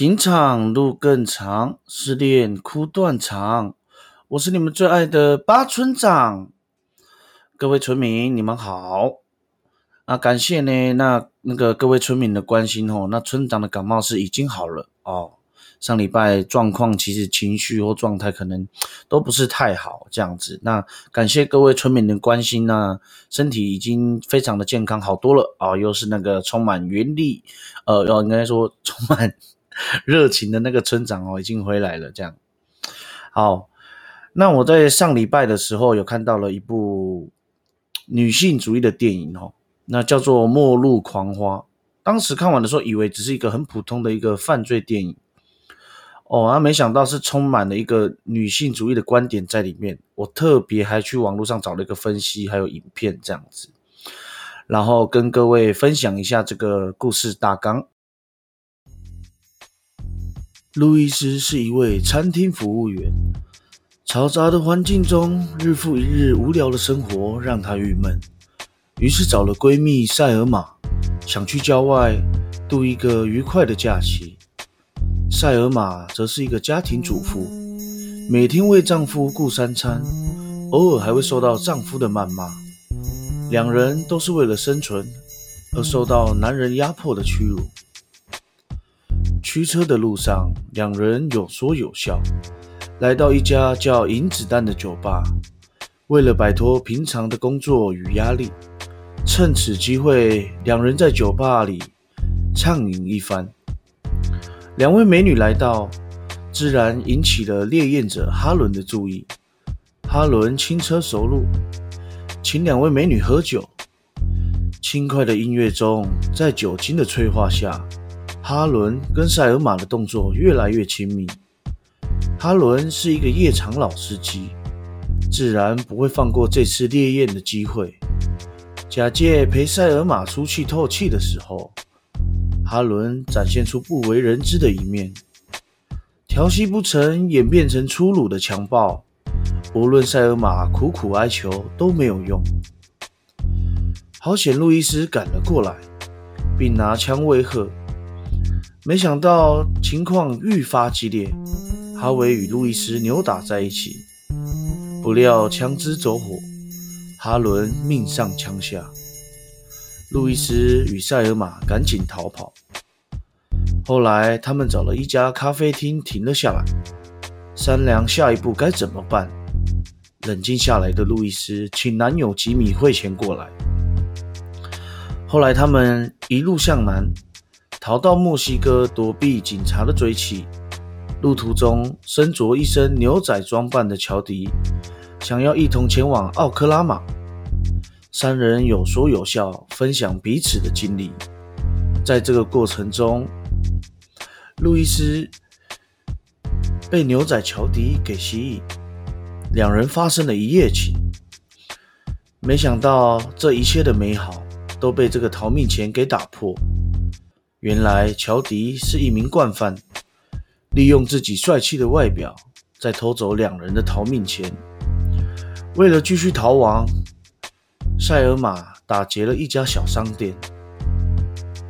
情场路更长，失恋哭断肠。我是你们最爱的八村长，各位村民，你们好。啊，感谢呢，那那个各位村民的关心哦。那村长的感冒是已经好了哦。上礼拜状况其实情绪或状态可能都不是太好，这样子。那感谢各位村民的关心呢，身体已经非常的健康，好多了啊，又是那个充满原力，呃，要应该说充满 热情的那个村长哦，已经回来了。这样好，那我在上礼拜的时候有看到了一部女性主义的电影哦，那叫做《末路狂花》。当时看完的时候，以为只是一个很普通的一个犯罪电影。哦，啊，没想到是充满了一个女性主义的观点在里面。我特别还去网络上找了一个分析，还有影片这样子，然后跟各位分享一下这个故事大纲。路易斯是一位餐厅服务员，嘈杂的环境中，日复一日无聊的生活让他郁闷，于是找了闺蜜塞尔玛，想去郊外度一个愉快的假期。塞尔玛则是一个家庭主妇，每天为丈夫顾三餐，偶尔还会受到丈夫的谩骂。两人都是为了生存而受到男人压迫的屈辱。驱车的路上，两人有说有笑，来到一家叫“银子弹”的酒吧。为了摆脱平常的工作与压力，趁此机会，两人在酒吧里畅饮一番。两位美女来到，自然引起了烈焰者哈伦的注意。哈伦轻车熟路，请两位美女喝酒。轻快的音乐中，在酒精的催化下，哈伦跟塞尔玛的动作越来越亲密。哈伦是一个夜场老司机，自然不会放过这次烈焰的机会。假借陪塞尔玛出去透气的时候。哈伦展现出不为人知的一面，调戏不成，演变成粗鲁的强暴。无论塞尔玛苦苦哀求都没有用。好险，路易斯赶了过来，并拿枪威吓。没想到情况愈发激烈，哈维与路易斯扭打在一起。不料枪支走火，哈伦命丧枪下。路易斯与塞尔玛赶紧逃跑。后来，他们找了一家咖啡厅停了下来，商量下一步该怎么办。冷静下来的路易斯请男友吉米汇钱过来。后来，他们一路向南，逃到墨西哥，躲避警察的追击。路途中，身着一身牛仔装扮的乔迪想要一同前往奥克拉玛。三人有说有笑，分享彼此的经历。在这个过程中，路易斯被牛仔乔迪给吸引，两人发生了一夜情。没想到这一切的美好都被这个逃命钱给打破。原来乔迪是一名惯犯，利用自己帅气的外表，在偷走两人的逃命钱。为了继续逃亡。塞尔玛打劫了一家小商店。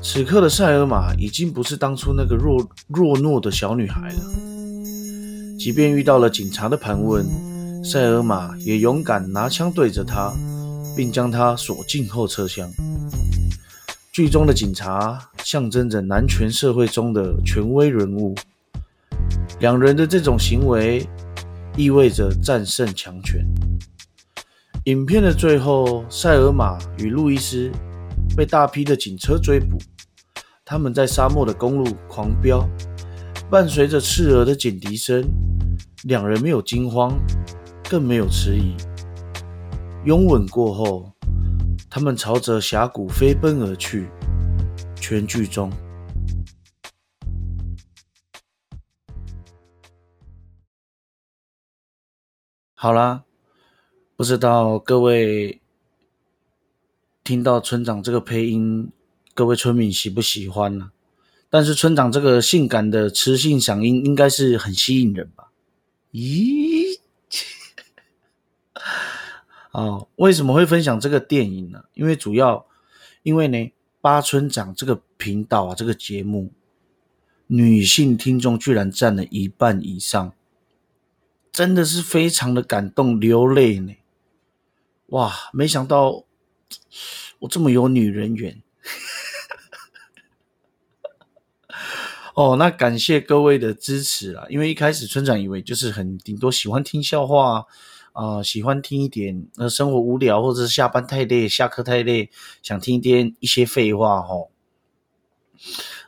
此刻的塞尔玛已经不是当初那个弱弱懦的小女孩了。即便遇到了警察的盘问，塞尔玛也勇敢拿枪对着他，并将他锁进后车厢。剧中的警察象征着男权社会中的权威人物，两人的这种行为意味着战胜强权。影片的最后，塞尔玛与路易斯被大批的警车追捕。他们在沙漠的公路狂飙，伴随着刺耳的警笛声。两人没有惊慌，更没有迟疑。拥吻过后，他们朝着峡谷飞奔而去。全剧终。好啦。不知道各位听到村长这个配音，各位村民喜不喜欢呢？但是村长这个性感的磁性嗓音应该是很吸引人吧？咦？哦，为什么会分享这个电影呢？因为主要因为呢，八村长这个频道啊，这个节目女性听众居然占了一半以上，真的是非常的感动，流泪呢。哇，没想到我这么有女人缘。哦，那感谢各位的支持啊！因为一开始村长以为就是很顶多喜欢听笑话，啊喜欢听一点呃生活无聊或者是下班太累、下课太累，想听一点一些废话哦。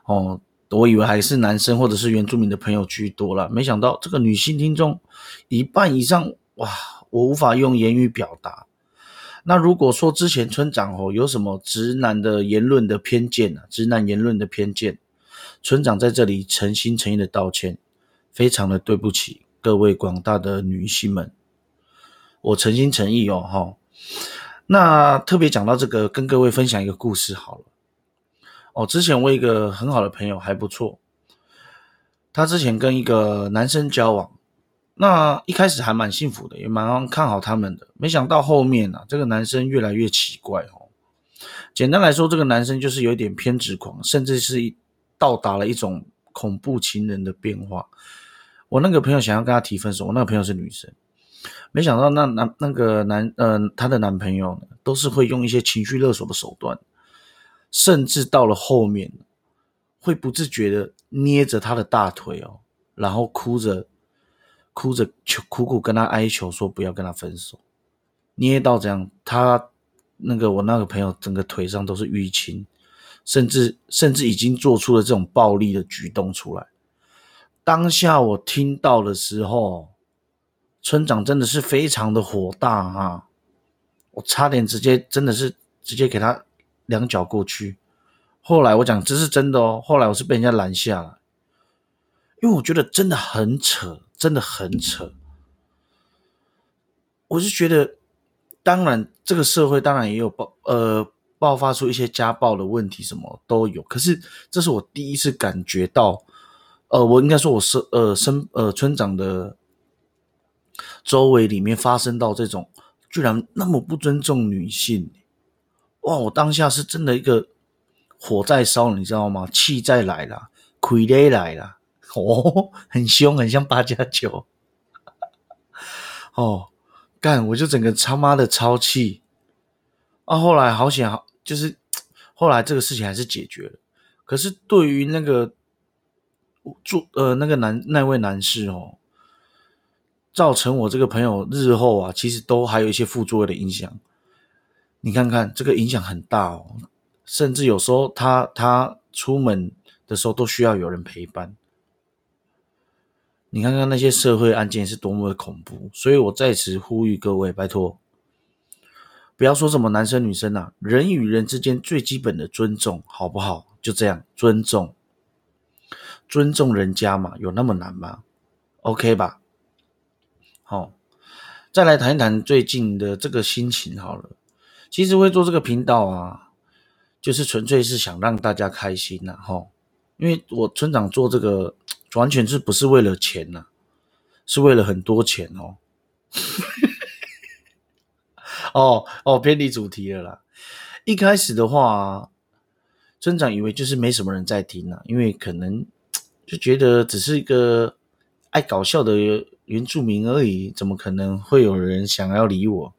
哦，我以为还是男生或者是原住民的朋友居多了，没想到这个女性听众一半以上哇！我无法用言语表达。那如果说之前村长哦有什么直男的言论的偏见啊，直男言论的偏见。村长在这里诚心诚意的道歉，非常的对不起各位广大的女性们，我诚心诚意哦哈。那特别讲到这个，跟各位分享一个故事好了。哦，之前我一个很好的朋友还不错，他之前跟一个男生交往，那一开始还蛮幸福的，也蛮看好他们的。没想到后面呢，这个男生越来越奇怪哦。简单来说，这个男生就是有点偏执狂，甚至是一。到达了一种恐怖情人的变化。我那个朋友想要跟他提分手，我那个朋友是女生，没想到那男那个男呃她的男朋友，都是会用一些情绪勒索的手段，甚至到了后面会不自觉的捏着她的大腿哦，然后哭着哭着求苦苦跟他哀求说不要跟他分手，捏到这样，他那个我那个朋友整个腿上都是淤青。甚至甚至已经做出了这种暴力的举动出来。当下我听到的时候，村长真的是非常的火大啊！我差点直接真的是直接给他两脚过去。后来我讲这是真的哦。后来我是被人家拦下了，因为我觉得真的很扯，真的很扯。我是觉得，当然这个社会当然也有爆呃。爆发出一些家暴的问题，什么都有。可是这是我第一次感觉到，呃，我应该说我是呃生呃村长的周围里面发生到这种居然那么不尊重女性，哇！我当下是真的一个火在烧，你知道吗？气在来了，亏累来了，哦，很凶，很像八加九，哦，干！我就整个他妈的超气啊！后来好险好。就是后来这个事情还是解决了，可是对于那个做呃那个男那位男士哦，造成我这个朋友日后啊，其实都还有一些副作用的影响。你看看这个影响很大哦，甚至有时候他他出门的时候都需要有人陪伴。你看看那些社会案件是多么的恐怖，所以我在此呼吁各位，拜托。不要说什么男生女生呐，人与人之间最基本的尊重，好不好？就这样，尊重，尊重人家嘛，有那么难吗？OK 吧？好，再来谈一谈最近的这个心情好了。其实会做这个频道啊，就是纯粹是想让大家开心呐，哈。因为我村长做这个，完全是不是为了钱呐？是为了很多钱哦。哦哦，偏离主题了啦。一开始的话，村长以为就是没什么人在听啊，因为可能就觉得只是一个爱搞笑的原住民而已，怎么可能会有人想要理我？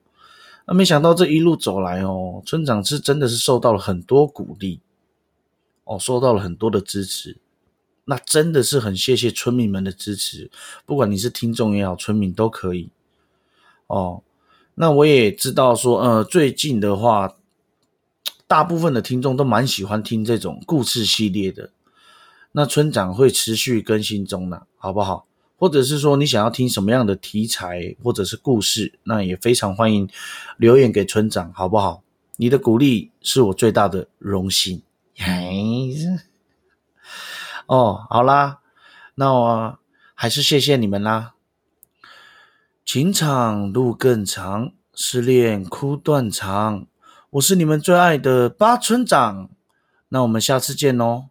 那没想到这一路走来哦，村长是真的是受到了很多鼓励，哦，受到了很多的支持。那真的是很谢谢村民们的支持，不管你是听众也好，村民都可以。哦。那我也知道说，呃，最近的话，大部分的听众都蛮喜欢听这种故事系列的。那村长会持续更新中呢，好不好？或者是说你想要听什么样的题材或者是故事，那也非常欢迎留言给村长，好不好？你的鼓励是我最大的荣幸。哦，好啦，那我还是谢谢你们啦。情场路更长，失恋哭断肠。我是你们最爱的八村长，那我们下次见喽。